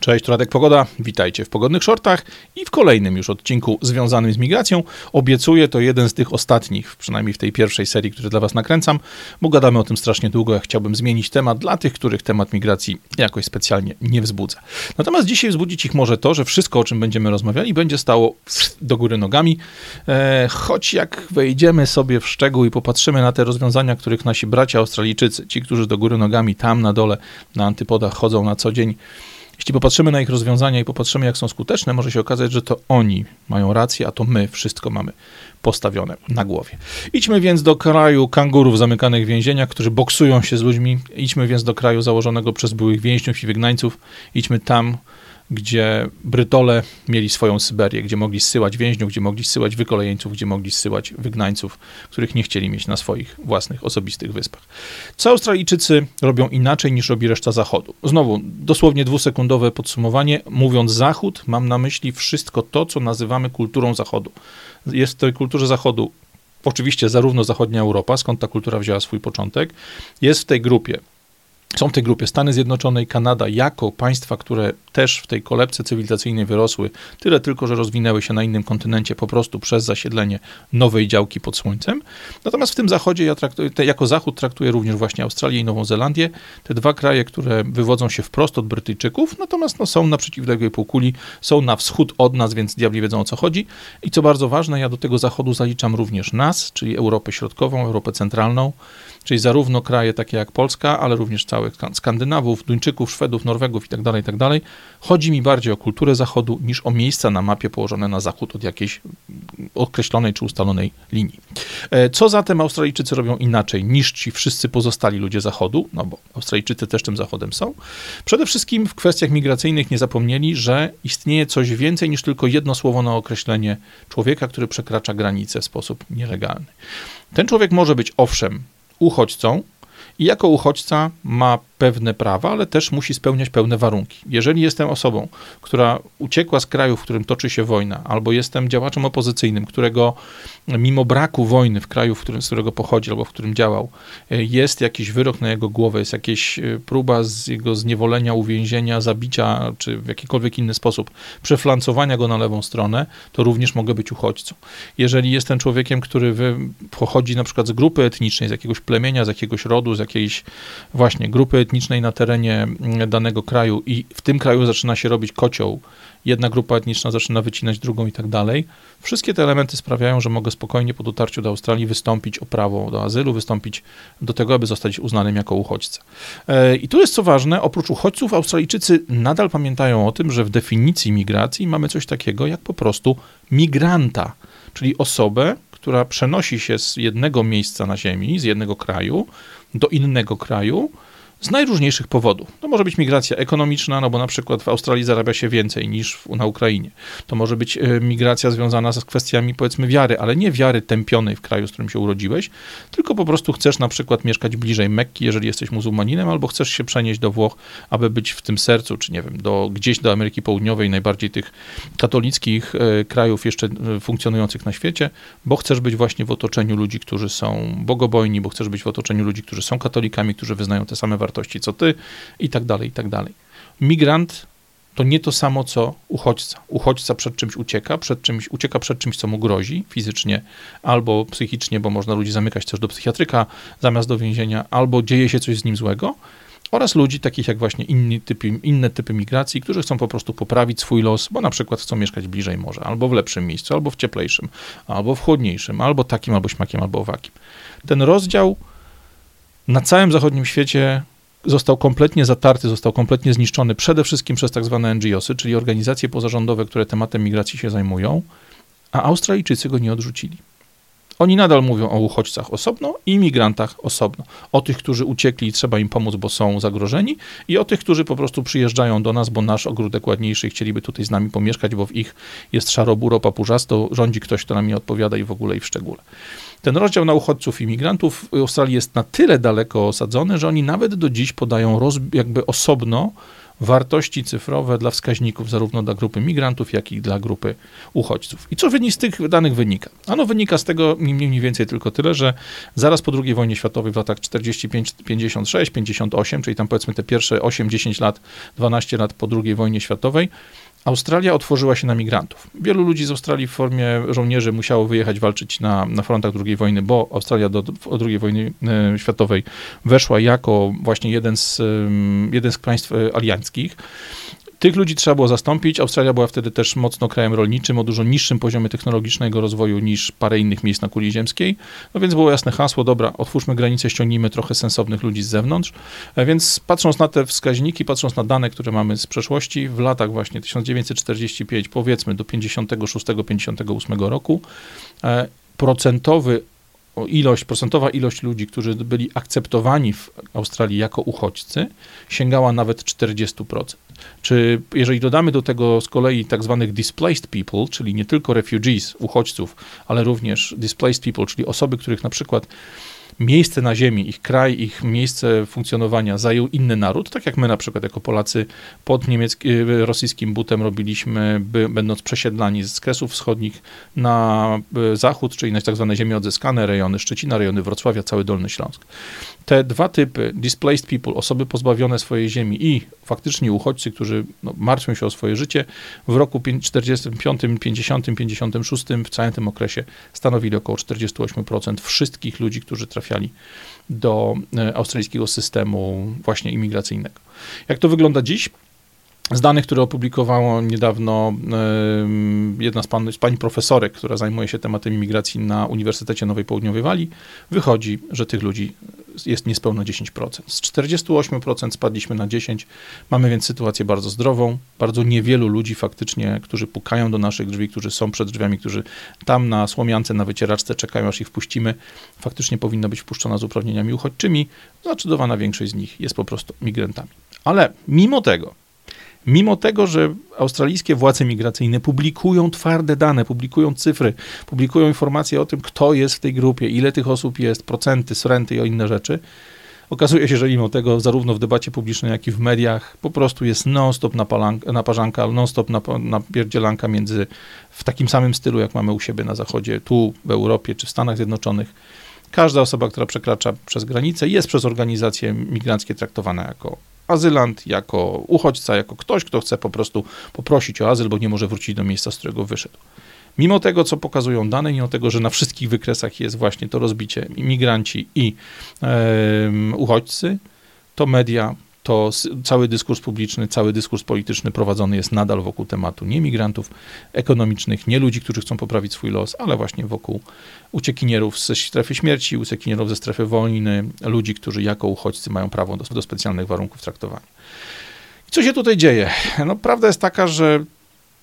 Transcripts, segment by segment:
Cześć, Radek Pogoda. Witajcie w Pogodnych Shortach i w kolejnym już odcinku związanym z migracją. Obiecuję, to jeden z tych ostatnich, przynajmniej w tej pierwszej serii, który dla Was nakręcam, bo gadamy o tym strasznie długo. Ja chciałbym zmienić temat dla tych, których temat migracji jakoś specjalnie nie wzbudza. Natomiast dzisiaj wzbudzić ich może to, że wszystko, o czym będziemy rozmawiali, będzie stało do góry nogami. E, choć jak wejdziemy sobie w szczegół i popatrzymy na te rozwiązania, których nasi bracia Australijczycy, ci, którzy do góry nogami tam na dole, na antypodach chodzą na co dzień, jeśli popatrzymy na ich rozwiązania i popatrzymy, jak są skuteczne, może się okazać, że to oni mają rację, a to my wszystko mamy postawione na głowie. Idźmy więc do kraju kangurów zamykanych w więzieniach, którzy boksują się z ludźmi. Idźmy więc do kraju założonego przez byłych więźniów i wygnańców. Idźmy tam, gdzie Brytole mieli swoją Syberię, gdzie mogli zsyłać więźniów, gdzie mogli zsyłać wykolejeńców, gdzie mogli zsyłać wygnańców, których nie chcieli mieć na swoich własnych, osobistych wyspach. Co Australijczycy robią inaczej niż robi reszta Zachodu? Znowu, dosłownie dwusekundowe podsumowanie. Mówiąc Zachód, mam na myśli wszystko to, co nazywamy kulturą Zachodu. Jest w tej kulturze Zachodu oczywiście zarówno zachodnia Europa, skąd ta kultura wzięła swój początek, jest w tej grupie są w tej grupie Stany Zjednoczone i Kanada jako państwa, które też w tej kolebce cywilizacyjnej wyrosły, tyle tylko, że rozwinęły się na innym kontynencie po prostu przez zasiedlenie nowej działki pod słońcem. Natomiast w tym zachodzie, ja traktuję, jako zachód traktuję również właśnie Australię i Nową Zelandię, te dwa kraje, które wywodzą się wprost od Brytyjczyków, natomiast no, są na przeciwległej półkuli, są na wschód od nas, więc diabli wiedzą o co chodzi. I co bardzo ważne, ja do tego zachodu zaliczam również nas, czyli Europę Środkową, Europę Centralną, czyli zarówno kraje takie jak Polska, ale również całych Skandynawów, Duńczyków, Szwedów, Norwegów itd., tak itd. Tak Chodzi mi bardziej o kulturę Zachodu niż o miejsca na mapie położone na zachód od jakiejś określonej czy ustalonej linii. E, co zatem Australijczycy robią inaczej niż ci wszyscy pozostali ludzie Zachodu? No bo Australijczycy też tym Zachodem są. Przede wszystkim w kwestiach migracyjnych nie zapomnieli, że istnieje coś więcej niż tylko jedno słowo na określenie człowieka, który przekracza granicę w sposób nielegalny. Ten człowiek może być owszem uchodźcą i jako uchodźca ma pewne prawa, ale też musi spełniać pewne warunki. Jeżeli jestem osobą, która uciekła z kraju, w którym toczy się wojna, albo jestem działaczem opozycyjnym, którego mimo braku wojny w kraju, w którym, z którego pochodzi albo w którym działał, jest jakiś wyrok na jego głowę, jest jakaś e, próba z jego zniewolenia, uwięzienia, zabicia, czy w jakikolwiek inny sposób przeflancowania go na lewą stronę, to również mogę być uchodźcą. Jeżeli jestem człowiekiem, który pochodzi na przykład z grupy etnicznej, z jakiegoś plemienia, z jakiegoś rodu, z jakiejś właśnie grupy etnicznej na terenie mm, danego kraju i w tym kraju zaczyna się robić kocioł, jedna grupa etniczna zaczyna wycinać drugą i tak dalej. Wszystkie te elementy sprawiają, że mogę spokojnie po dotarciu do Australii wystąpić o prawo do azylu, wystąpić do tego, aby zostać uznanym jako uchodźca. E, I tu jest co ważne, oprócz uchodźców, Australijczycy nadal pamiętają o tym, że w definicji migracji mamy coś takiego jak po prostu migranta, czyli osobę, która przenosi się z jednego miejsca na Ziemi, z jednego kraju do innego kraju, z najróżniejszych powodów. To może być migracja ekonomiczna, no bo na przykład w Australii zarabia się więcej niż w, na Ukrainie. To może być e, migracja związana z kwestiami powiedzmy wiary, ale nie wiary tępionej w kraju, z którym się urodziłeś, tylko po prostu chcesz na przykład mieszkać bliżej Mekki, jeżeli jesteś muzułmaninem, albo chcesz się przenieść do Włoch, aby być w tym sercu, czy nie wiem, do, gdzieś do Ameryki Południowej, najbardziej tych katolickich e, krajów jeszcze e, funkcjonujących na świecie, bo chcesz być właśnie w otoczeniu ludzi, którzy są bogobojni, bo chcesz być w otoczeniu ludzi, którzy są katolikami, którzy wyznają te same wartości wartości co ty i tak dalej, i tak dalej. Migrant to nie to samo co uchodźca. Uchodźca przed czymś ucieka, przed czymś, ucieka przed czymś, co mu grozi fizycznie albo psychicznie, bo można ludzi zamykać też do psychiatryka zamiast do więzienia, albo dzieje się coś z nim złego. Oraz ludzi takich jak właśnie inni typy, inne typy migracji, którzy chcą po prostu poprawić swój los, bo na przykład chcą mieszkać bliżej morza, albo w lepszym miejscu, albo w cieplejszym, albo w chłodniejszym, albo takim, albo śmakiem, albo owakim. Ten rozdział na całym zachodnim świecie został kompletnie zatarty, został kompletnie zniszczony przede wszystkim przez tak zwane NGOsy, czyli organizacje pozarządowe, które tematem migracji się zajmują, a Australijczycy go nie odrzucili. Oni nadal mówią o uchodźcach osobno i imigrantach osobno. O tych, którzy uciekli i trzeba im pomóc, bo są zagrożeni, i o tych, którzy po prostu przyjeżdżają do nas, bo nasz ogródek ładniejszy i chcieliby tutaj z nami pomieszkać, bo w ich jest szaro-buro, papurzasto, rządzi ktoś, kto nam nie odpowiada i w ogóle i w szczególe. Ten rozdział na uchodźców i imigrantów w Australii jest na tyle daleko osadzony, że oni nawet do dziś podają roz, jakby osobno wartości cyfrowe dla wskaźników zarówno dla grupy migrantów, jak i dla grupy uchodźców. I co z tych danych wynika? Ano wynika z tego mniej więcej tylko tyle, że zaraz po II wojnie światowej w latach 45, 56, 58, czyli tam powiedzmy te pierwsze 8-10 lat, 12 lat po II wojnie światowej, Australia otworzyła się na migrantów. Wielu ludzi z Australii w formie żołnierzy musiało wyjechać walczyć na, na frontach II wojny, bo Australia do, do II wojny e, światowej weszła jako właśnie jeden z, jeden z państw e, alianckich. Tych ludzi trzeba było zastąpić. Australia była wtedy też mocno krajem rolniczym, o dużo niższym poziomie technologicznego rozwoju niż parę innych miejsc na kuli ziemskiej. No więc było jasne hasło, dobra, otwórzmy granice, ściągnijmy trochę sensownych ludzi z zewnątrz. E, więc patrząc na te wskaźniki, patrząc na dane, które mamy z przeszłości, w latach właśnie 1945, powiedzmy do 56-58 roku, e, procentowy ilość, procentowa ilość ludzi, którzy byli akceptowani w Australii jako uchodźcy, sięgała nawet 40%. Czy jeżeli dodamy do tego z kolei tak zwanych displaced people, czyli nie tylko refugees, uchodźców, ale również displaced people, czyli osoby, których na przykład miejsce na ziemi, ich kraj, ich miejsce funkcjonowania zajął inny naród, tak jak my na przykład jako Polacy pod niemieckim, y, rosyjskim butem robiliśmy, by, będąc przesiedlani z Kresów Wschodnich na y, zachód, czyli na tak zwane ziemie odzyskane, rejony Szczecina, rejony Wrocławia, cały Dolny Śląsk. Te dwa typy, displaced people, osoby pozbawione swojej ziemi i faktycznie uchodźcy, którzy no, martwią się o swoje życie, w roku 45, 50, 56 w całym tym okresie stanowili około 48% wszystkich ludzi, którzy trafiali do e, australijskiego systemu właśnie imigracyjnego. Jak to wygląda dziś? Z danych, które opublikowało niedawno jedna z, pan, z pani profesorek, która zajmuje się tematem imigracji na Uniwersytecie Nowej Południowej Walii, wychodzi, że tych ludzi jest niespełna 10%. Z 48% spadliśmy na 10%. Mamy więc sytuację bardzo zdrową. Bardzo niewielu ludzi faktycznie, którzy pukają do naszych drzwi, którzy są przed drzwiami, którzy tam na słomiance, na wycieraczce czekają, aż ich wpuścimy, faktycznie powinna być wpuszczona z uprawnieniami uchodźczymi. Zdecydowana większość z nich jest po prostu migrantami. Ale mimo tego, Mimo tego, że australijskie władze migracyjne publikują twarde dane, publikują cyfry, publikują informacje o tym, kto jest w tej grupie, ile tych osób jest, procenty, srenty i inne rzeczy, okazuje się, że mimo tego zarówno w debacie publicznej, jak i w mediach po prostu jest non-stop naparzanka, non-stop napierdzielanka między w takim samym stylu, jak mamy u siebie na zachodzie, tu w Europie czy w Stanach Zjednoczonych. Każda osoba, która przekracza przez granicę, jest przez organizacje migranckie traktowana jako azylant, jako uchodźca, jako ktoś, kto chce po prostu poprosić o azyl, bo nie może wrócić do miejsca, z którego wyszedł. Mimo tego, co pokazują dane, mimo tego, że na wszystkich wykresach jest właśnie to rozbicie imigranci i uchodźcy, to media to cały dyskurs publiczny, cały dyskurs polityczny prowadzony jest nadal wokół tematu nie migrantów ekonomicznych, nie ludzi, którzy chcą poprawić swój los, ale właśnie wokół uciekinierów ze strefy śmierci, uciekinierów ze strefy wojny, ludzi, którzy jako uchodźcy mają prawo do, do specjalnych warunków traktowania. Co się tutaj dzieje? No, prawda jest taka, że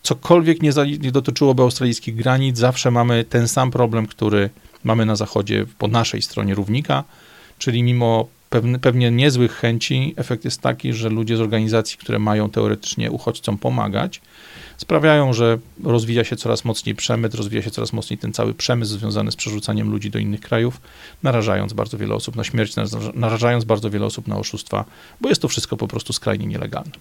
cokolwiek nie, za, nie dotyczyłoby australijskich granic, zawsze mamy ten sam problem, który mamy na zachodzie po naszej stronie równika, czyli mimo pewne, pewnie niezłych chęci, efekt jest taki, że ludzie z organizacji, które mają teoretycznie uchodźcom pomagać, sprawiają, że rozwija się coraz mocniej przemyt, rozwija się coraz mocniej ten cały przemysł związany z przerzucaniem ludzi do innych krajów, narażając bardzo wiele osób na śmierć, narażając bardzo wiele osób na oszustwa, bo jest to wszystko po prostu skrajnie nielegalne.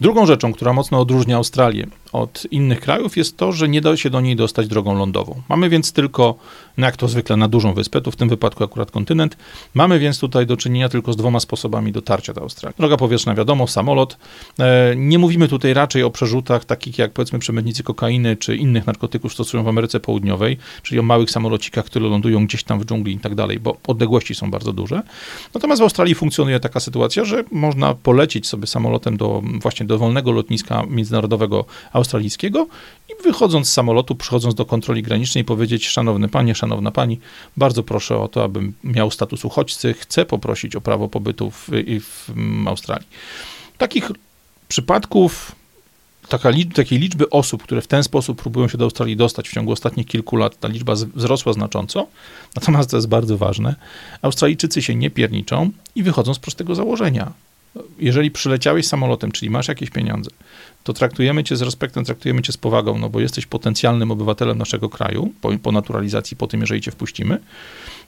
Drugą rzeczą, która mocno odróżnia Australię od innych krajów, jest to, że nie da się do niej dostać drogą lądową. Mamy więc tylko, no jak to zwykle, na dużą wyspę, tu w tym wypadku akurat kontynent, mamy więc tutaj do czynienia tylko z dwoma sposobami dotarcia do Australii. Droga powietrzna, wiadomo, samolot. E, nie mówimy tutaj raczej o przerzutach takich jak powiedzmy przemytnicy kokainy czy innych narkotyków stosują w Ameryce Południowej, czyli o małych samolocikach, które lądują gdzieś tam w dżungli i tak dalej, bo odległości są bardzo duże. Natomiast w Australii funkcjonuje taka sytuacja, że można polecieć sobie samolotem do właśnie właśnie do wolnego lotniska międzynarodowego australijskiego i wychodząc z samolotu, przychodząc do kontroli granicznej, powiedzieć: Szanowny panie, szanowna pani, bardzo proszę o to, abym miał status uchodźcy, chcę poprosić o prawo pobytu w, w Australii. Takich przypadków taka, takiej liczby osób, które w ten sposób próbują się do Australii dostać w ciągu ostatnich kilku lat, ta liczba wzrosła znacząco. Natomiast to jest bardzo ważne. Australijczycy się nie pierniczą i wychodzą z prostego założenia Jeżeli przyleciałeś samolotem, czyli masz jakieś pieniądze, to traktujemy cię z respektem, traktujemy cię z powagą, no bo jesteś potencjalnym obywatelem naszego kraju, po, po naturalizacji, po tym, jeżeli cię wpuścimy.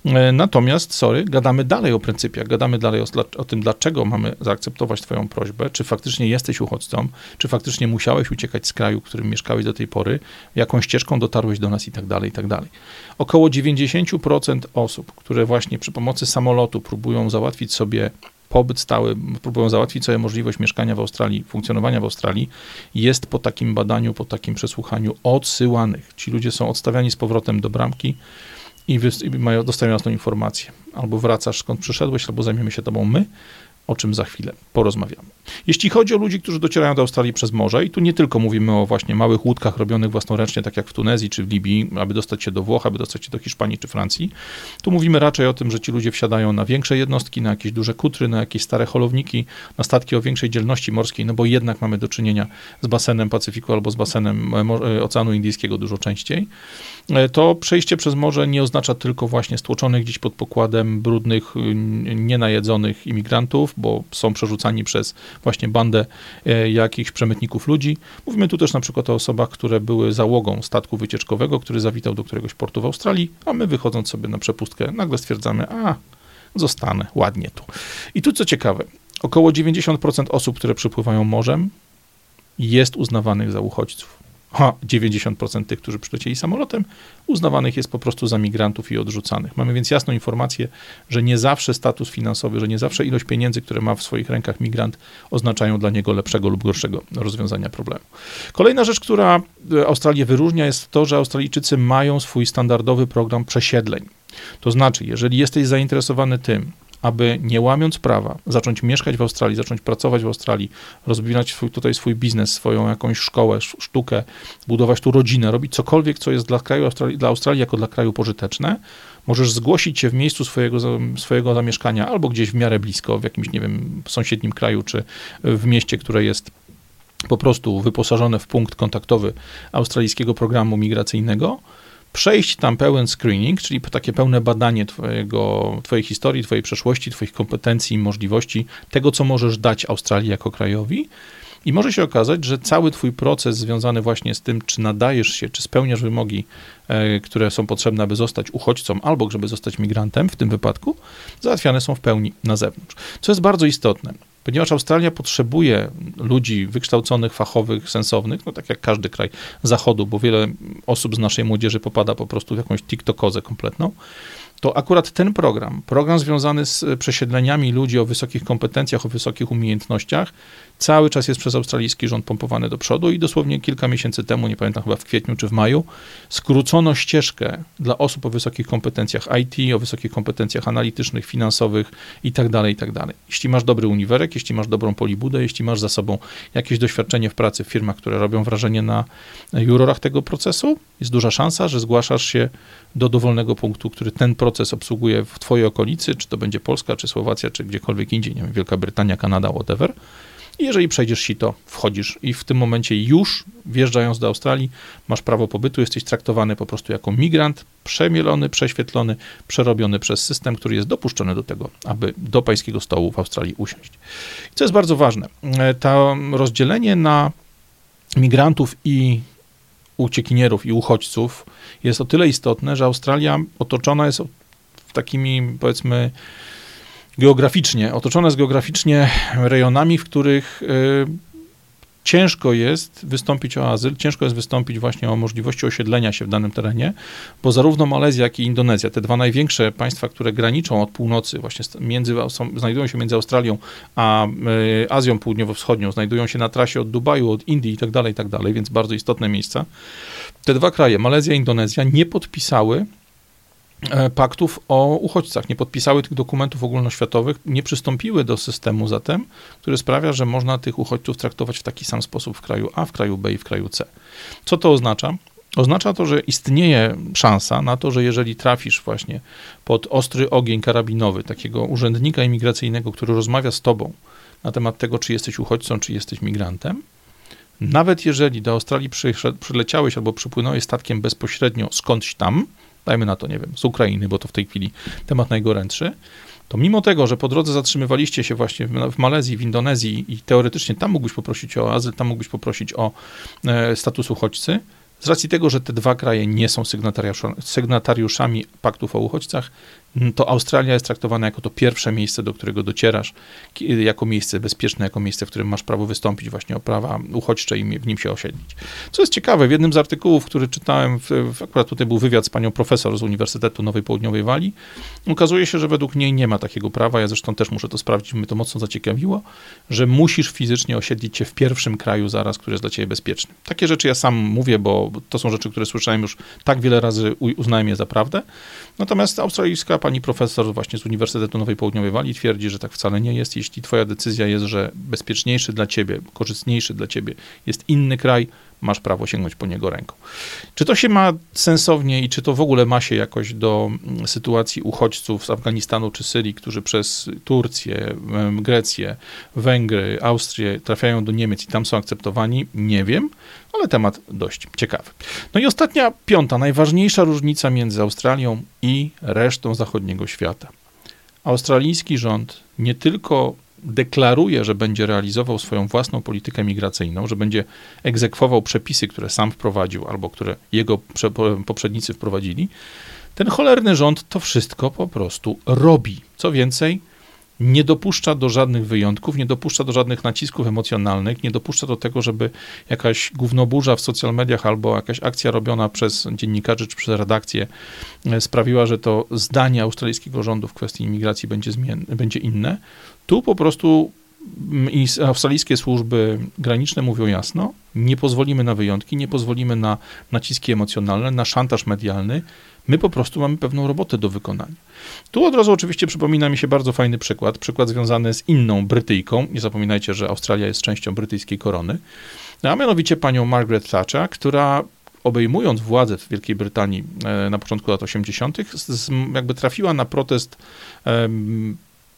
E, natomiast, sorry, gadamy dalej o pryncypiach, gadamy dalej o, o, tym, dlaczego mamy zaakceptować Twoją prośbę, czy faktycznie jesteś uchodźcą, czy faktycznie musiałeś uciekać z kraju, w którym mieszkałeś do tej pory, jaką ścieżką dotarłeś do nas i tak dalej, i tak dalej. Około 90% osób, które właśnie przy pomocy samolotu próbują załatwić sobie pobyt stały, próbują załatwić sobie możliwość mieszkania w Australii, funkcjonowania w Australii, jest po takim badaniu, po takim przesłuchaniu odsyłanych. Ci ludzie są odstawiani z powrotem do bramki i, i mają, dostają jasną informację. Albo wracasz skąd przyszedłeś, albo zajmiemy się tobą my, o czym za chwilę porozmawiamy. Jeśli chodzi o ludzi, którzy docierają do Australii przez morze, i tu nie tylko mówimy o właśnie małych łódkach robionych własnoręcznie, tak jak w Tunezji czy w Libii, aby dostać się do Włoch, aby dostać się do Hiszpanii czy Francji, tu mówimy raczej o tym, że ci ludzie wsiadają na większe jednostki, na jakieś duże kutry, na jakieś stare holowniki, na statki o większej dzielności morskiej, no bo jednak mamy do czynienia z basenem Pacyfiku albo z basenem e, e, Oceanu Indyjskiego dużo częściej. E, to przejście przez morze nie oznacza tylko właśnie stłoczonych gdzieś pod pokładem brudnych, nienajedzonych imigrantów, bo są przerzucani przez właśnie bandę e, jakichś przemytników ludzi. Mówimy tu też na przykład o osobach, które były załogą statku wycieczkowego, który zawitał do któregoś portu w Australii, a my wychodząc sobie na przepustkę nagle stwierdzamy, a zostanę ładnie tu. I tu co ciekawe, około 90% osób, które przypływają morzem, jest uznawanych za uchodźców a 90% tych, którzy przylecieli samolotem, uznawanych jest po prostu za migrantów i odrzucanych. Mamy więc jasną informację, że nie zawsze status finansowy, że nie zawsze ilość pieniędzy, które ma w swoich rękach migrant, oznaczają dla niego lepszego lub gorszego rozwiązania problemu. Kolejna rzecz, która e, Australię wyróżnia, jest to, że Australijczycy mają swój standardowy program przesiedleń. To znaczy, jeżeli jesteś zainteresowany tym, aby nie łamiąc prawa, zacząć mieszkać w Australii, zacząć pracować w Australii, rozwijać swój, tutaj swój biznes, swoją jakąś szkołę, sztukę, budować tu rodzinę, robić cokolwiek, co jest dla kraju Australii, dla Australii jako dla kraju pożyteczne, możesz zgłosić się w miejscu swojego, swojego zamieszkania albo gdzieś w miarę blisko, w jakimś, nie wiem, sąsiednim kraju, czy w mieście, które jest po prostu wyposażone w punkt kontaktowy australijskiego programu migracyjnego, przejść tam pełen screening, czyli takie pełne badanie twojego, twojej historii, twojej przeszłości, twoich kompetencji, możliwości, tego, co możesz dać Australii jako krajowi. I może się okazać, że cały twój proces związany właśnie z tym, czy nadajesz się, czy spełniasz wymogi, e, które są potrzebne, aby zostać uchodźcą, albo żeby zostać migrantem w tym wypadku, załatwiane są w pełni na zewnątrz. Co jest bardzo istotne ponieważ Australia potrzebuje ludzi wykształconych, fachowych, sensownych, no tak jak każdy kraj zachodu, bo wiele osób z naszej młodzieży popada po prostu w jakąś tiktokozę kompletną, to akurat ten program, program związany z przesiedleniami ludzi o wysokich kompetencjach, o wysokich umiejętnościach, cały czas jest przez australijski rząd pompowany do przodu i dosłownie kilka miesięcy temu, nie pamiętam chyba w kwietniu czy w maju, skrócono ścieżkę dla osób o wysokich kompetencjach IT, o wysokich kompetencjach analitycznych, finansowych itd., tak itd. Tak jeśli masz dobry uniwerek, jeśli masz dobrą polibudę, jeśli masz za sobą jakieś doświadczenie w pracy w firmach, które robią wrażenie na jurorach tego procesu, jest duża szansa, że zgłaszasz się do dowolnego punktu, który ten proces obsługuje w twojej okolicy, czy to będzie Polska, czy Słowacja, czy gdziekolwiek indziej, nie wiem, Wielka Brytania, Kanada, whatever, i jeżeli przejdziesz sito, wchodzisz i w tym momencie już wjeżdżając do Australii, masz prawo pobytu, jesteś traktowany po prostu jako migrant, przemielony, prześwietlony, przerobiony przez system, który jest dopuszczony do tego, aby do pańskiego stołu w Australii usiąść. I co jest bardzo ważne, e, to rozdzielenie na migrantów i uciekinierów i uchodźców jest o tyle istotne, że Australia otoczona jest takimi, powiedzmy, geograficznie, otoczone jest geograficznie rejonami, w których y, ciężko jest wystąpić o azyl, ciężko jest wystąpić właśnie o możliwości osiedlenia się w danym terenie, bo zarówno Malezja, jak i Indonezja, te dwa największe państwa, które graniczą od północy, właśnie między, są, znajdują się między Australią a y, Azją Południowo-Wschodnią, znajdują się na trasie od Dubaju, od Indii i tak dalej, tak dalej, więc bardzo istotne miejsca. Te dwa kraje, Malezja i Indonezja, nie podpisały paktów o uchodźcach, nie podpisały tych dokumentów ogólnoświatowych, nie przystąpiły do systemu zatem, który sprawia, że można tych uchodźców traktować w taki sam sposób w kraju A, w kraju B i w kraju C. Co to oznacza? Oznacza to, że istnieje szansa na to, że jeżeli trafisz właśnie pod ostry ogień karabinowy takiego urzędnika imigracyjnego, który rozmawia z tobą na temat tego, czy jesteś uchodźcą, czy jesteś migrantem, nawet jeżeli do Australii przyleciałeś albo przypłynąłeś statkiem bezpośrednio skądś tam, dajmy na to, nie wiem, z Ukrainy, bo to w tej chwili temat najgorętszy, to mimo tego, że po drodze zatrzymywaliście się właśnie w Malezji, w Indonezji i teoretycznie tam mógłbyś poprosić o azyl, tam mógłbyś poprosić o e, status uchodźcy, z racji tego, że te dwa kraje nie są sygnatariuszami paktów o uchodźcach, to Australia jest traktowana jako to pierwsze miejsce, do którego docierasz, jako miejsce bezpieczne, jako miejsce, w którym masz prawo wystąpić właśnie o prawa uchodźcze i w nim się osiedlić. Co jest ciekawe, w jednym z artykułów, który czytałem, akurat tutaj był wywiad z panią profesor z Uniwersytetu Nowej Południowej Walii, okazuje się, że według niej nie ma takiego prawa, ja zresztą też muszę to sprawdzić, mnie to mocno zaciekawiło, że musisz fizycznie osiedlić się w pierwszym kraju zaraz, który jest dla ciebie bezpieczny. Takie rzeczy ja sam mówię, bo to są rzeczy, które słyszałem już tak wiele razy, uznałem je za prawdę. Natomiast australijska pani profesor właśnie z Uniwersytetu Nowej Południowej Walii twierdzi, że tak wcale nie jest. Jeśli twoja decyzja jest, że bezpieczniejszy dla ciebie, korzystniejszy dla ciebie jest inny kraj, masz prawo sięgnąć po niego ręką. Czy to się ma sensownie i czy to w ogóle ma się jakoś do mm, sytuacji uchodźców z Afganistanu czy Syrii, którzy przez Turcję, Grecję, Węgry, Austrię trafiają do Niemiec i tam są akceptowani? Nie wiem, ale temat dość ciekawy. No i ostatnia, piąta, najważniejsza różnica między Australią i resztą zachodniego świata. Australijski rząd nie tylko deklaruje, że będzie realizował swoją własną politykę migracyjną, że będzie egzekwował przepisy, które sam wprowadził albo które jego poprzednicy wprowadzili, ten cholerny rząd to wszystko po prostu robi. Co więcej, nie dopuszcza do żadnych wyjątków, nie dopuszcza do żadnych nacisków emocjonalnych, nie dopuszcza do tego, żeby jakaś gównoburza w social mediach albo jakaś akcja robiona przez dziennikarzy czy przez redakcję e, sprawiła, że to zdanie australijskiego rządu w kwestii imigracji będzie, będzie inne. Tu po prostu mm, australijskie służby graniczne mówią jasno, nie pozwolimy na wyjątki, nie pozwolimy na naciski emocjonalne, na szantaż medialny. My po prostu mamy pewną robotę do wykonania. Tu od razu oczywiście przypomina mi się bardzo fajny przykład, przykład związany z inną Brytyjką. Nie zapominajcie, że Australia jest częścią brytyjskiej korony, a mianowicie panią Margaret Thatcher, która obejmując władzę w Wielkiej Brytanii e, na początku lat 80., jakby trafiła na protest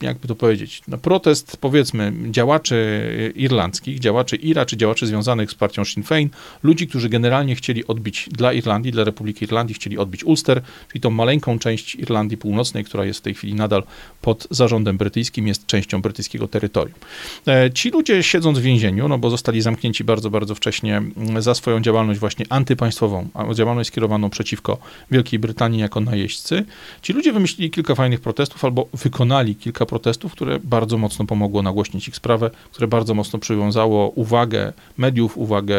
jakby to powiedzieć, no protest, powiedzmy, działaczy irlandzkich, działaczy IRA, czy działaczy związanych z partią Sinn Féin, ludzi, którzy generalnie chcieli odbić dla Irlandii, dla Republiki Irlandii, chcieli odbić Ulster, czyli tą maleńką część Irlandii Północnej, która jest w tej chwili nadal pod zarządem brytyjskim, jest częścią brytyjskiego terytorium. E, ci ludzie siedząc w więzieniu, no bo zostali zamknięci bardzo, bardzo wcześnie mm, za swoją działalność właśnie antypaństwową, działalność skierowaną przeciwko Wielkiej Brytanii jako najeźdźcy, ci ludzie wymyślili kilka fajnych protestów albo wykonali kilka protestów, które bardzo mocno pomogło nagłośnić ich sprawę, które bardzo mocno przywiązało uwagę mediów, uwagę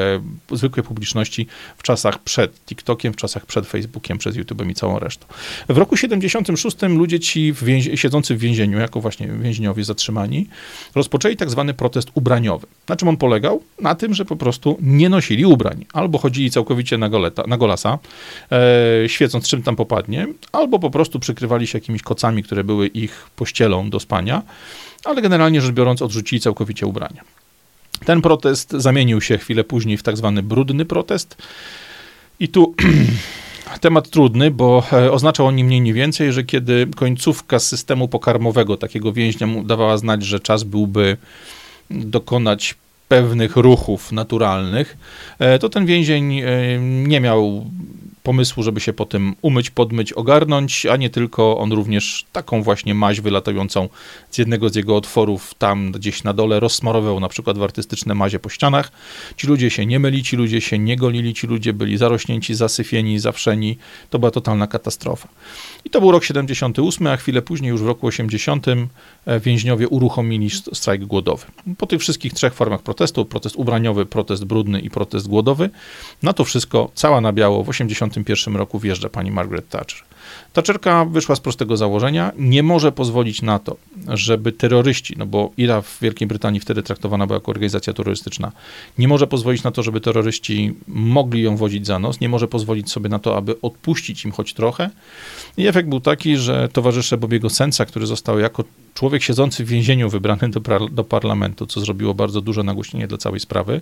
zwykłej publiczności w czasach przed TikTokiem, w czasach przed Facebookiem, przed YouTube'em i całą resztą. W roku 76 ludzie ci w siedzący w więzieniu, jako właśnie więźniowie zatrzymani, rozpoczęli tak zwany protest ubraniowy. Na czym on polegał? Na tym, że po prostu nie nosili ubrań. Albo chodzili całkowicie na, goleta, na golasa, e, świecąc czym tam popadnie, albo po prostu przykrywali się jakimiś kocami, które były ich pościelą do do spania, ale generalnie rzecz biorąc odrzucili całkowicie ubrania. Ten protest zamienił się chwilę później w tak zwany brudny protest. I tu temat trudny, bo e, oznaczał on nie mniej, nie więcej, że kiedy końcówka systemu pokarmowego takiego więźnia mu dawała znać, że czas byłby dokonać pewnych ruchów naturalnych, e, to ten więzień e, nie miał pomysłu, żeby się potem umyć, podmyć, ogarnąć, a nie tylko on również taką właśnie maź wylatającą z jednego z jego otworów tam gdzieś na dole rozsmarował na przykład w artystyczne mazie po ścianach. Ci ludzie się nie myli, ci ludzie się nie golili, ci ludzie byli zarośnięci, zasyfieni, zawszeni. To była totalna katastrofa. I to był rok 78, a chwilę później, już w roku 80, e, więźniowie uruchomili strajk głodowy. Po tych wszystkich trzech formach protestu, protest ubraniowy, protest brudny i protest głodowy, na to wszystko, cała na biało, w 81 roku wjeżdża pani Margaret Thatcher. Thatcherka wyszła z prostego założenia, nie może pozwolić na to, żeby terroryści, no bo IRA w Wielkiej Brytanii wtedy traktowana była jako organizacja terrorystyczna, nie może pozwolić na to, żeby terroryści mogli ją wozić za nos, nie może pozwolić sobie na to, aby odpuścić im choć trochę. I efekt był taki, że towarzysze Bobiego Sensa, który został jako człowiek siedzący w więzieniu wybrany do, do parlamentu, co zrobiło bardzo duże nagłośnienie dla całej sprawy,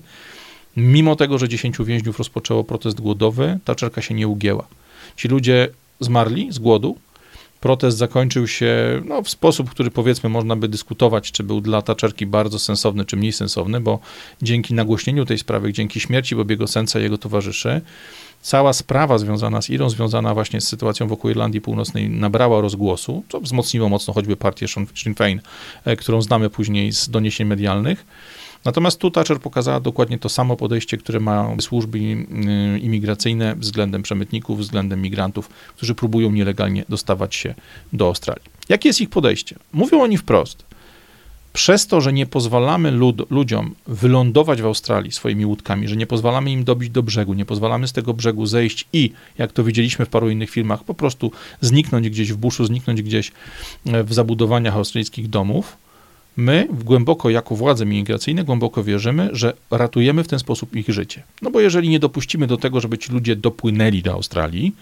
mimo tego, że 10 więźniów rozpoczęło protest głodowy, Thatcherka się nie ugięła. Ci ludzie zmarli z głodu. Protest zakończył się no, w sposób, który powiedzmy można by dyskutować, czy był dla Taczerki bardzo sensowny, czy mniej sensowny, bo dzięki nagłośnieniu tej sprawy, dzięki śmierci Bobiego Sensa i jego towarzyszy, cała sprawa związana z Irą, związana właśnie z sytuacją wokół Irlandii Północnej nabrała rozgłosu, co wzmocniło mocno choćby partię Sinn Féin, e, którą znamy później z doniesień medialnych. Natomiast tu Thatcher pokazała dokładnie to samo podejście, które mają służby y, imigracyjne względem przemytników, względem migrantów, którzy próbują nielegalnie dostawać się do Australii. Jakie jest ich podejście? Mówią oni wprost. Przez to, że nie pozwalamy lud, ludziom wylądować w Australii swoimi łódkami, że nie pozwalamy im dobić do brzegu, nie pozwalamy z tego brzegu zejść i, jak to widzieliśmy w paru innych filmach, po prostu zniknąć gdzieś w buszu, zniknąć gdzieś e, w zabudowaniach australijskich domów, my głęboko, jako władze migracyjne, głęboko wierzymy, że ratujemy w ten sposób ich życie. No bo jeżeli nie dopuścimy do tego, żeby ci ludzie dopłynęli do Australii,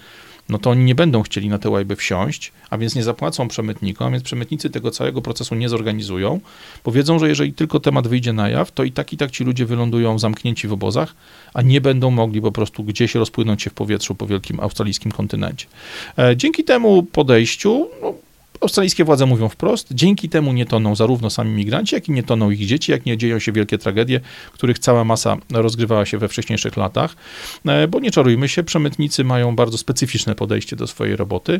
no to oni nie będą chcieli na te łajby wsiąść, a więc nie zapłacą przemytnikom, a więc przemytnicy tego całego procesu nie zorganizują, bo wiedzą, że jeżeli tylko temat wyjdzie na jaw, to i tak i tak ci ludzie wylądują zamknięci w obozach, a nie będą mogli po prostu gdzieś rozpłynąć się w powietrzu po wielkim australijskim kontynencie. E, dzięki temu podejściu no, Australijskie władze mówią wprost, dzięki temu nie toną zarówno sami migranci, jak i nie toną ich dzieci, jak nie dzieją się wielkie tragedie, których cała masa rozgrywała się we wcześniejszych latach, e, bo nie czarujmy się, przemytnicy mają bardzo specyficzne podejście do swojej roboty.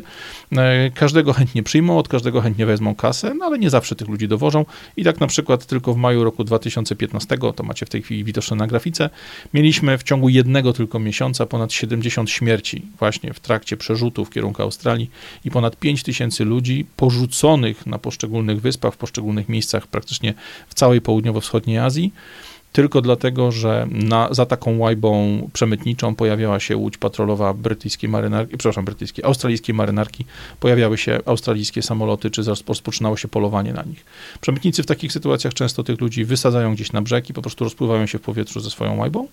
E, każdego chętnie przyjmą, od każdego chętnie wezmą kasę, no ale nie zawsze tych ludzi dowożą i tak na przykład tylko w maju roku 2015, to macie w tej chwili widoczne na grafice, mieliśmy w ciągu jednego tylko miesiąca ponad 70 śmierci właśnie w trakcie przerzutu w kierunku Australii i ponad 5 tysięcy ludzi porzuconych na poszczególnych wyspach, w poszczególnych miejscach praktycznie w całej południowo-wschodniej Azji, tylko dlatego, że na, za taką łajbą przemytniczą pojawiała się łódź patrolowa brytyjskiej marynarki, przepraszam, brytyjskiej, australijskiej marynarki, pojawiały się australijskie samoloty, czy rozpoczynało się polowanie na nich. Przemytnicy w takich sytuacjach często tych ludzi wysadzają gdzieś na brzeg i po prostu rozpływają się w powietrzu ze swoją łajbą,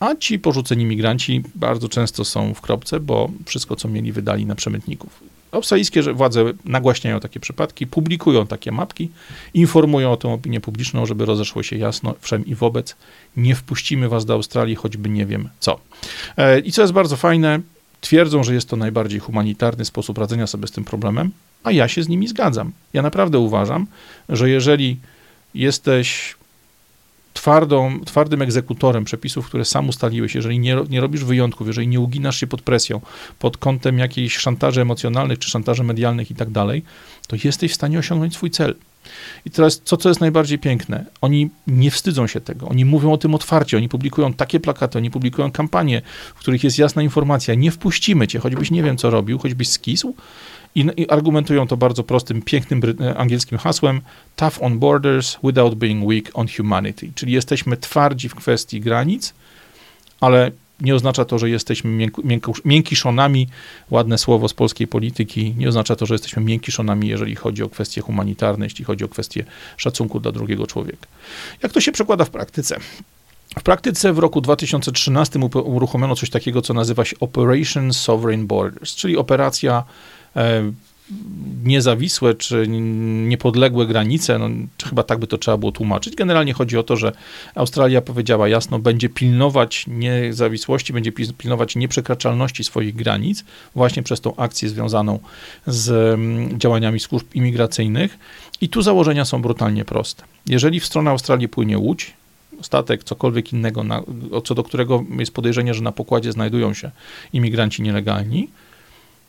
a ci porzuceni migranci bardzo często są w kropce, bo wszystko, co mieli, wydali na przemytników. Australijskie władze nagłaśniają takie przypadki, publikują takie mapki, informują o tym opinię publiczną, żeby rozeszło się jasno wszem i wobec. Nie wpuścimy was do Australii, choćby nie wiem co. E, I co jest bardzo fajne, twierdzą, że jest to najbardziej humanitarny sposób radzenia sobie z tym problemem, a ja się z nimi zgadzam. Ja naprawdę uważam, że jeżeli jesteś twardą, twardym egzekutorem przepisów, które sam ustaliłeś, jeżeli nie, nie robisz wyjątków, jeżeli nie uginasz się pod presją, pod kątem jakichś szantaży emocjonalnych czy szantaży medialnych i tak dalej, to jesteś w stanie osiągnąć swój cel. I teraz, co, co jest najbardziej piękne, oni nie wstydzą się tego, oni mówią o tym otwarcie, oni publikują takie plakaty, oni publikują kampanie, w których jest jasna informacja, nie wpuścimy cię, choćbyś nie wiem, co robił, choćbyś skisł, i, I, argumentują to bardzo prostym, pięknym e, angielskim hasłem tough on borders without being weak on humanity. Czyli jesteśmy twardzi w kwestii granic, ale nie oznacza to, że jesteśmy mięk, miękiszonami, ładne słowo z polskiej polityki, nie oznacza to, że jesteśmy miękiszonami, jeżeli chodzi o kwestie humanitarne, jeśli chodzi o kwestie szacunku dla drugiego człowieka. Jak to się przekłada w praktyce? W praktyce w roku 2013 uruchomiono coś takiego, co nazywa się Operation Sovereign Borders, czyli operacja niezawisłe czy niepodległe granice, no, chyba tak by to trzeba było tłumaczyć. Generalnie chodzi o to, że Australia powiedziała jasno, będzie pilnować niezawisłości, będzie pilnować nieprzekraczalności swoich granic właśnie przez tą akcję związaną z działaniami służb imigracyjnych. I tu założenia są brutalnie proste. Jeżeli w stronę Australii płynie łódź, statek, cokolwiek innego, na, co do którego jest podejrzenie, że na pokładzie znajdują się imigranci nielegalni,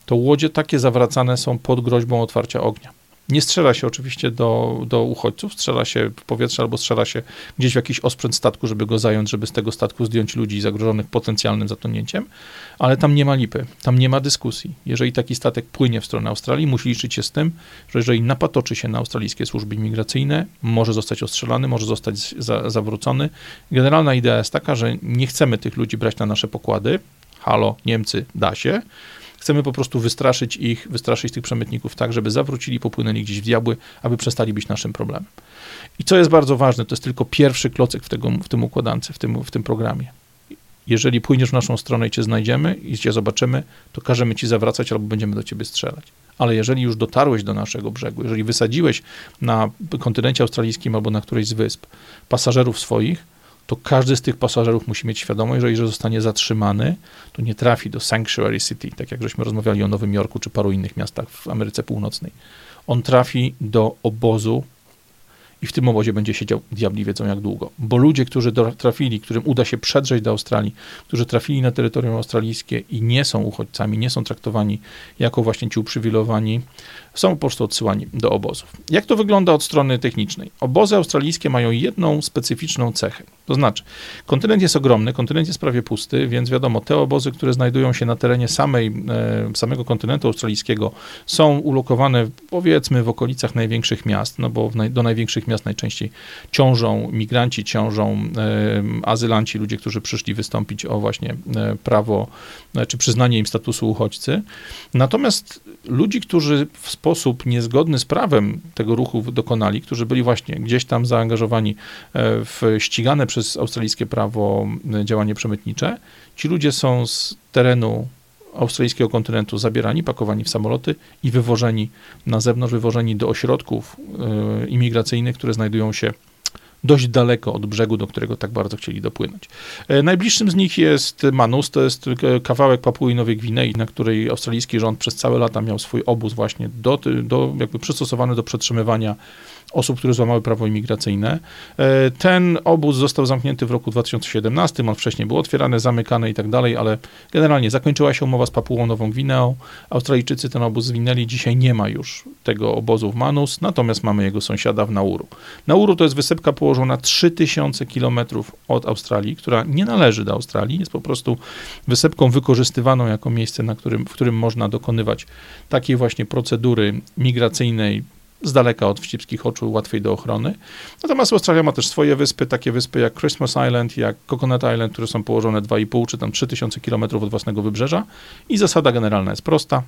to łodzie takie zawracane są pod groźbą otwarcia ognia. Nie strzela się oczywiście do, do uchodźców, strzela się w powietrze albo strzela się gdzieś w jakiś osprzęt statku, żeby go zająć, żeby z tego statku zdjąć ludzi zagrożonych potencjalnym zatonięciem, ale tam nie ma lipy, tam nie ma dyskusji. Jeżeli taki statek płynie w stronę Australii, musi liczyć się z tym, że jeżeli napatoczy się na australijskie służby imigracyjne, może zostać ostrzelany, może zostać za, zawrócony. Generalna idea jest taka, że nie chcemy tych ludzi brać na nasze pokłady. Halo, Niemcy, da się Chcemy po prostu wystraszyć ich, wystraszyć tych przemytników tak, żeby zawrócili, popłynęli gdzieś w diabły, aby przestali być naszym problemem. I co jest bardzo ważne, to jest tylko pierwszy klocek w, tego, w tym układance, w tym, w tym programie. Jeżeli pójdziesz w naszą stronę i cię znajdziemy i cię zobaczymy, to każemy ci zawracać albo będziemy do ciebie strzelać. Ale jeżeli już dotarłeś do naszego brzegu, jeżeli wysadziłeś na kontynencie australijskim albo na którejś z wysp pasażerów swoich, to każdy z tych pasażerów musi mieć świadomość, że jeżeli zostanie zatrzymany, to nie trafi do Sanctuary City, tak jak żeśmy rozmawiali o Nowym Jorku czy paru innych miastach w Ameryce Północnej. On trafi do obozu i w tym obozie będzie siedział diabli wiedzą jak długo. Bo ludzie, którzy trafili, którym uda się przedrzeć do Australii, którzy trafili na terytorium australijskie i nie są uchodźcami, nie są traktowani jako właśnie ci uprzywilejowani, są po prostu odsyłani do obozów. Jak to wygląda od strony technicznej? Obozy australijskie mają jedną specyficzną cechę. To znaczy, kontynent jest ogromny, kontynent jest prawie pusty, więc wiadomo, te obozy, które znajdują się na terenie samej, e, samego kontynentu australijskiego, są ulokowane powiedzmy w okolicach największych miast, no bo do największych miast najczęściej ciążą migranci, ciążą e, azylanci, ludzie, którzy przyszli wystąpić o właśnie e, prawo czy przyznanie im statusu uchodźcy. Natomiast ludzi, którzy w sposób niezgodny z prawem tego ruchu dokonali, którzy byli właśnie gdzieś tam zaangażowani w ścigane przez przez australijskie prawo działanie przemytnicze. Ci ludzie są z terenu australijskiego kontynentu zabierani, pakowani w samoloty i wywożeni na zewnątrz, wywożeni do ośrodków e, imigracyjnych, które znajdują się dość daleko od brzegu, do którego tak bardzo chcieli dopłynąć. E, najbliższym z nich jest Manus, to jest kawałek Papui Nowej Gwinei, na której australijski rząd przez całe lata miał swój obóz właśnie do, do, jakby przystosowany do przetrzymywania osób, które złamały prawo imigracyjne. E, ten obóz został zamknięty w roku 2017, on wcześniej był otwierany, zamykany i tak dalej, ale generalnie zakończyła się umowa z Papułą Nową Gwineą. Australijczycy ten obóz zwinęli, dzisiaj nie ma już tego obozu w Manus, natomiast mamy jego sąsiada w Nauru. Nauru to jest wysepka położona 3000 km od Australii, która nie należy do Australii, jest po prostu wysepką wykorzystywaną jako miejsce, na którym, w którym można dokonywać takiej właśnie procedury migracyjnej, z daleka od wścibskich oczu, łatwej do ochrony. Natomiast Australia ma też swoje wyspy, takie wyspy jak Christmas Island, jak Coconut Island, które są położone 2,5 czy tam 3000 km od własnego wybrzeża i zasada generalna jest prosta.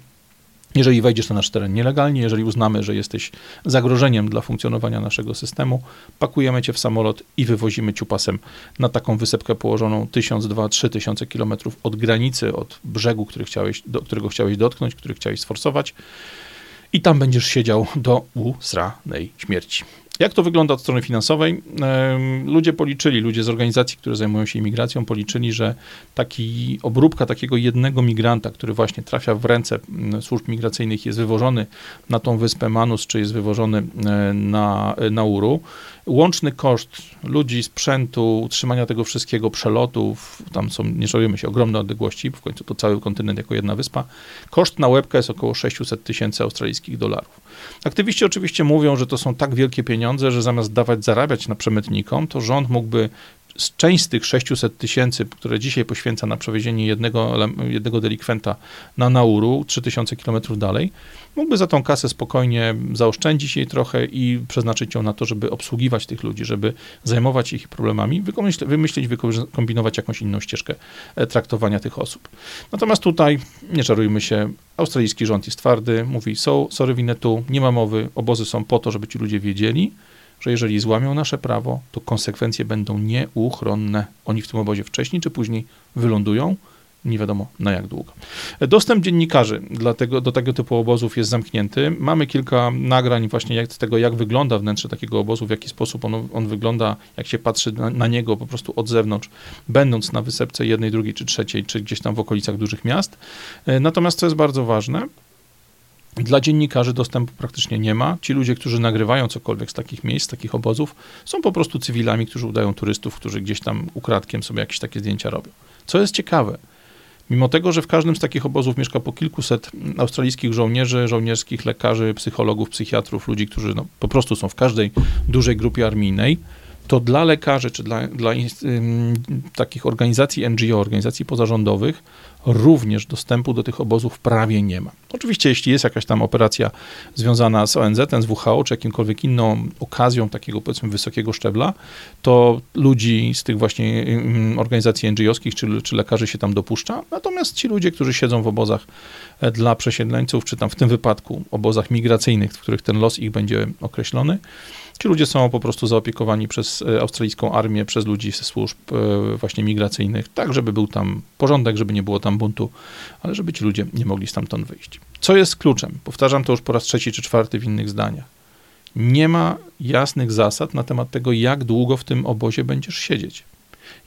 Jeżeli wejdziesz na nasz teren nielegalnie, jeżeli uznamy, że jesteś zagrożeniem dla funkcjonowania naszego systemu, pakujemy cię w samolot i wywozimy ciupasem na taką wysepkę położoną 1000, 2, 3000 km od granicy, od brzegu, który chciałeś, do, którego chciałeś dotknąć, który chciałeś sforsować i tam będziesz siedział do usranej śmierci. Jak to wygląda od strony finansowej? Ludzie policzyli, ludzie z organizacji, które zajmują się imigracją, policzyli, że taki obróbka takiego jednego migranta, który właśnie trafia w ręce mm, służb migracyjnych, jest wywożony na tą wyspę Manus, czy jest wywożony e, na Nauru, łączny koszt ludzi, sprzętu, utrzymania tego wszystkiego, przelotów, tam są, nie szalujemy się, ogromne odległości, w końcu to cały kontynent jako jedna wyspa, koszt na łebkę jest około 600 tysięcy australijskich dolarów. Aktywiści oczywiście mówią, że to są tak wielkie pieniądze, że zamiast dawać zarabiać na przemytnikom, to rząd mógłby część z tych 600 tysięcy, które dzisiaj poświęca na przewiezienie jednego, jednego delikwenta na Nauru, 3000 kilometrów dalej, mógłby za tą kasę spokojnie zaoszczędzić jej trochę i przeznaczyć ją na to, żeby obsługiwać tych ludzi, żeby zajmować ich problemami, wymyślić, wykombinować jakąś inną ścieżkę e, traktowania tych osób. Natomiast tutaj, nie czarujmy się, australijski rząd jest twardy, mówi, so, sorry winetu, nie ma mowy, obozy są po to, żeby ci ludzie wiedzieli, że jeżeli złamią nasze prawo, to konsekwencje będą nieuchronne. Oni w tym obozie wcześniej czy później wylądują, nie wiadomo na jak długo. Dostęp dziennikarzy dla tego, do tego typu obozów jest zamknięty. Mamy kilka nagrań właśnie jak, z tego, jak wygląda wnętrze takiego obozu, w jaki sposób on, on wygląda, jak się patrzy na, na, niego po prostu od zewnątrz, będąc na wysepce jednej, drugiej czy trzeciej, czy gdzieś tam w okolicach dużych miast. Natomiast co jest bardzo ważne, dla dziennikarzy dostępu praktycznie nie ma. Ci ludzie, którzy nagrywają cokolwiek z takich miejsc, z takich obozów, są po prostu cywilami, którzy udają turystów, którzy gdzieś tam ukradkiem sobie jakieś takie zdjęcia robią. Co jest ciekawe, mimo tego, że w każdym z takich obozów mieszka po kilkuset australijskich żołnierzy, żołnierskich lekarzy, psychologów, psychiatrów, ludzi, którzy no, po prostu są w każdej dużej grupie armijnej, to dla lekarzy czy dla, dla takich organizacji NGO, organizacji pozarządowych, również dostępu do tych obozów prawie nie ma. Oczywiście, jeśli jest jakaś tam operacja związana z ONZ, z WHO, czy jakimkolwiek inną okazją takiego, powiedzmy, wysokiego szczebla, to ludzi z tych właśnie organizacji NGO-skich czy, czy lekarzy się tam dopuszcza. Natomiast ci ludzie, którzy siedzą w obozach e, dla przesiedleńców, czy tam w tym wypadku obozach migracyjnych, w których ten los ich będzie określony, Ci ludzie są po prostu zaopiekowani przez e, australijską armię, przez ludzi ze służb e, właśnie migracyjnych, tak żeby był tam porządek, żeby nie było tam buntu, ale żeby ci ludzie nie mogli stamtąd wyjść. Co jest kluczem? Powtarzam to już po raz trzeci czy czwarty w innych zdaniach. Nie ma jasnych zasad na temat tego, jak długo w tym obozie będziesz siedzieć.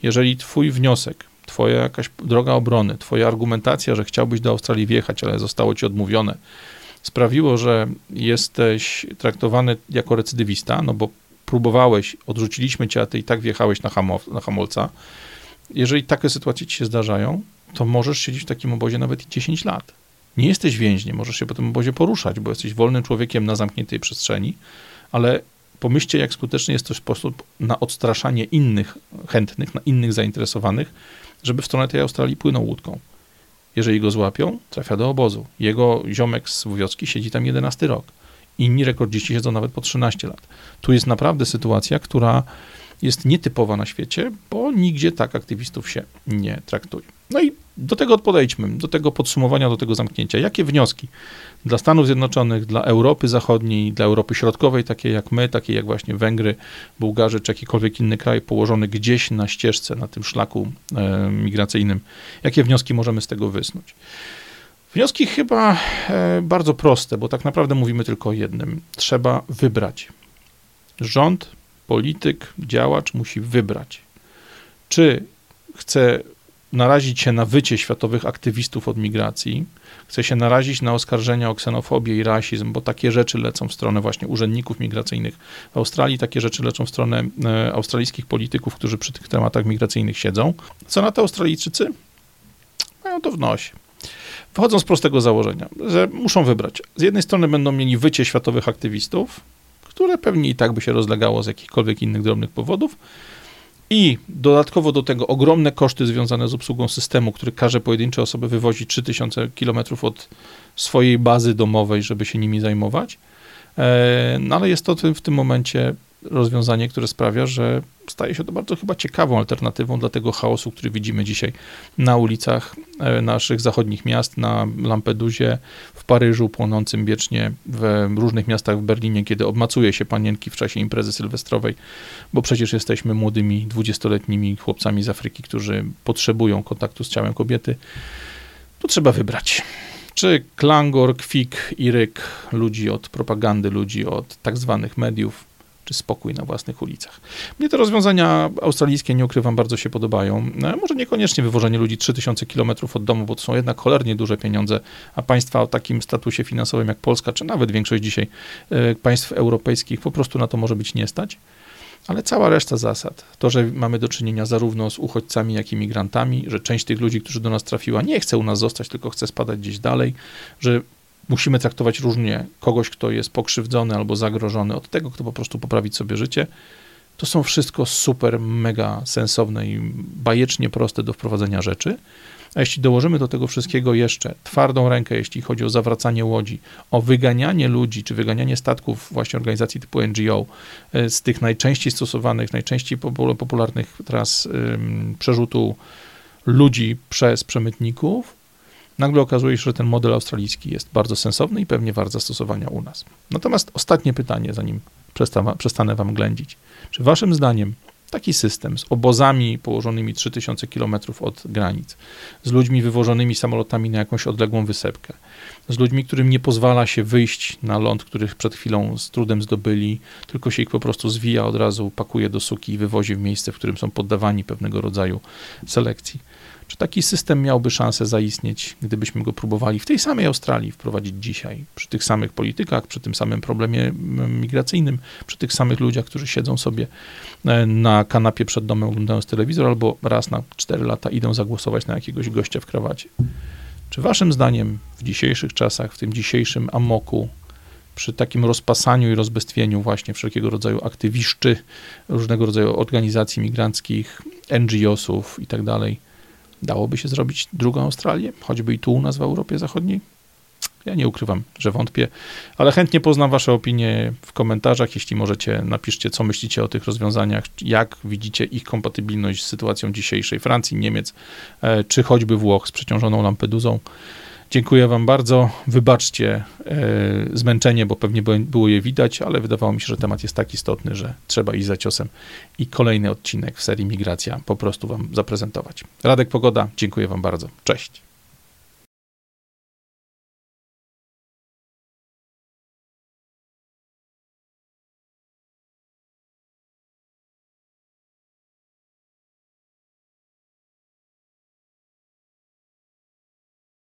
Jeżeli twój wniosek, twoja jakaś droga obrony, twoja argumentacja, że chciałbyś do Australii wjechać, ale zostało ci odmówione, sprawiło, że jesteś traktowany jako recydywista, no bo próbowałeś, odrzuciliśmy cię, a ty i tak wjechałeś na, hamow, na hamulca. Jeżeli takie sytuacje ci się zdarzają, to możesz siedzieć w takim obozie nawet i 10 lat. Nie jesteś więźniem, możesz się po tym obozie poruszać, bo jesteś wolnym człowiekiem na zamkniętej przestrzeni, ale pomyślcie, jak skuteczny jest to sposób na odstraszanie innych chętnych, na innych zainteresowanych, żeby w stronę tej Australii płynął łódką. Jeżeli go złapią, trafia do obozu. Jego ziomek z wioski siedzi tam 11 rok. Inni rekordziści siedzą nawet po 13 lat. Tu jest naprawdę sytuacja, która jest nietypowa na świecie, bo nigdzie tak aktywistów się nie traktuje. No i do tego podejdźmy, do tego podsumowania, do tego zamknięcia. Jakie wnioski dla Stanów Zjednoczonych, dla Europy Zachodniej, dla Europy Środkowej, takie jak my, takie jak właśnie Węgry, Bułgarzy czy jakikolwiek inny kraj położony gdzieś na ścieżce, na tym szlaku e, migracyjnym, jakie wnioski możemy z tego wysnuć? Wnioski chyba e, bardzo proste, bo tak naprawdę mówimy tylko o jednym. Trzeba wybrać. Rząd, polityk, działacz musi wybrać, czy chce narazić się na wycie światowych aktywistów od migracji, chce się narazić na oskarżenia o ksenofobię i rasizm, bo takie rzeczy lecą w stronę właśnie urzędników migracyjnych w Australii, takie rzeczy lecą w stronę e, australijskich polityków, którzy przy tych tematach migracyjnych siedzą. Co na to Australijczycy? Mają to w nosie. Wychodzą z prostego założenia, że muszą wybrać. Z jednej strony będą mieli wycie światowych aktywistów, które pewnie i tak by się rozlegało z jakichkolwiek innych drobnych powodów, i dodatkowo do tego ogromne koszty związane z obsługą systemu, który każe pojedyncze osoby wywozić 3000 km od swojej bazy domowej, żeby się nimi zajmować. E, no ale jest to w tym momencie rozwiązanie, które sprawia, że staje się to bardzo chyba ciekawą alternatywą dla tego chaosu, który widzimy dzisiaj na ulicach e, naszych zachodnich miast, na Lampedusie, w Paryżu, płonącym wiecznie, w różnych miastach w Berlinie, kiedy obmacuje się panienki w czasie imprezy sylwestrowej, bo przecież jesteśmy młodymi, dwudziestoletnimi chłopcami z Afryki, którzy potrzebują kontaktu z ciałem kobiety. Tu trzeba wybrać czy klangor, kwik i ryk ludzi od propagandy, ludzi od tak zwanych mediów, czy spokój na własnych ulicach. Mnie te rozwiązania australijskie, nie ukrywam, bardzo się podobają. No, może niekoniecznie wywożenie ludzi 3000 km od domu, bo to są jednak cholernie duże pieniądze, a państwa o takim statusie finansowym jak Polska, czy nawet większość dzisiaj e, państw europejskich po prostu na to może być nie stać. Ale cała reszta zasad, to, że mamy do czynienia zarówno z uchodźcami, jak i migrantami, że część tych ludzi, którzy do nas trafiła, nie chce u nas zostać, tylko chce spadać gdzieś dalej, że musimy traktować różnie kogoś, kto jest pokrzywdzony albo zagrożony, od tego, kto po prostu poprawić sobie życie. To są wszystko super, mega sensowne i bajecznie proste do wprowadzenia rzeczy. A jeśli dołożymy do tego wszystkiego jeszcze twardą rękę, jeśli chodzi o zawracanie łodzi, o wyganianie ludzi, czy wyganianie statków właśnie organizacji typu NGO e, z tych najczęściej stosowanych, najczęściej popularnych tras przerzutu ludzi przez przemytników, nagle okazuje się, że ten model australijski jest bardzo sensowny i pewnie wart zastosowania u nas. Natomiast ostatnie pytanie, zanim przestanę wam ględzić. Czy waszym zdaniem taki system z obozami położonymi 3000 km od granic, z ludźmi wywożonymi samolotami na jakąś odległą wysepkę, z ludźmi, którym nie pozwala się wyjść na ląd, których przed chwilą z trudem zdobyli, tylko się ich po prostu zwija od razu, pakuje do suki i wywozi w miejsce, w którym są poddawani pewnego rodzaju selekcji czy taki system miałby szansę zaistnieć, gdybyśmy go próbowali w tej samej Australii wprowadzić dzisiaj, przy tych samych politykach, przy tym samym problemie migracyjnym, przy tych samych ludziach, którzy siedzą sobie e, na kanapie przed domem, oglądając telewizor, albo raz na 4 lata idą zagłosować na jakiegoś gościa w krawacie. Czy waszym zdaniem w dzisiejszych czasach, w tym dzisiejszym amoku, przy takim rozpasaniu i rozbestwieniu właśnie wszelkiego rodzaju aktywiszczy, różnego rodzaju organizacji migranckich, NGO-sów i tak dalej, Dałoby się zrobić drugą Australię, choćby i tu u nas w Europie Zachodniej? Ja nie ukrywam, że wątpię, ale chętnie poznam Wasze opinie w komentarzach. Jeśli możecie, napiszcie, co myślicie o tych rozwiązaniach, jak widzicie ich kompatybilność z sytuacją dzisiejszej Francji, Niemiec, e, czy choćby Włoch z przeciążoną Lampedusą. Dziękuję Wam bardzo. Wybaczcie e, zmęczenie, bo pewnie było je widać, ale wydawało mi się, że temat jest tak istotny, że trzeba iść za ciosem i kolejny odcinek w serii Migracja po prostu Wam zaprezentować. Radek Pogoda, dziękuję Wam bardzo. Cześć.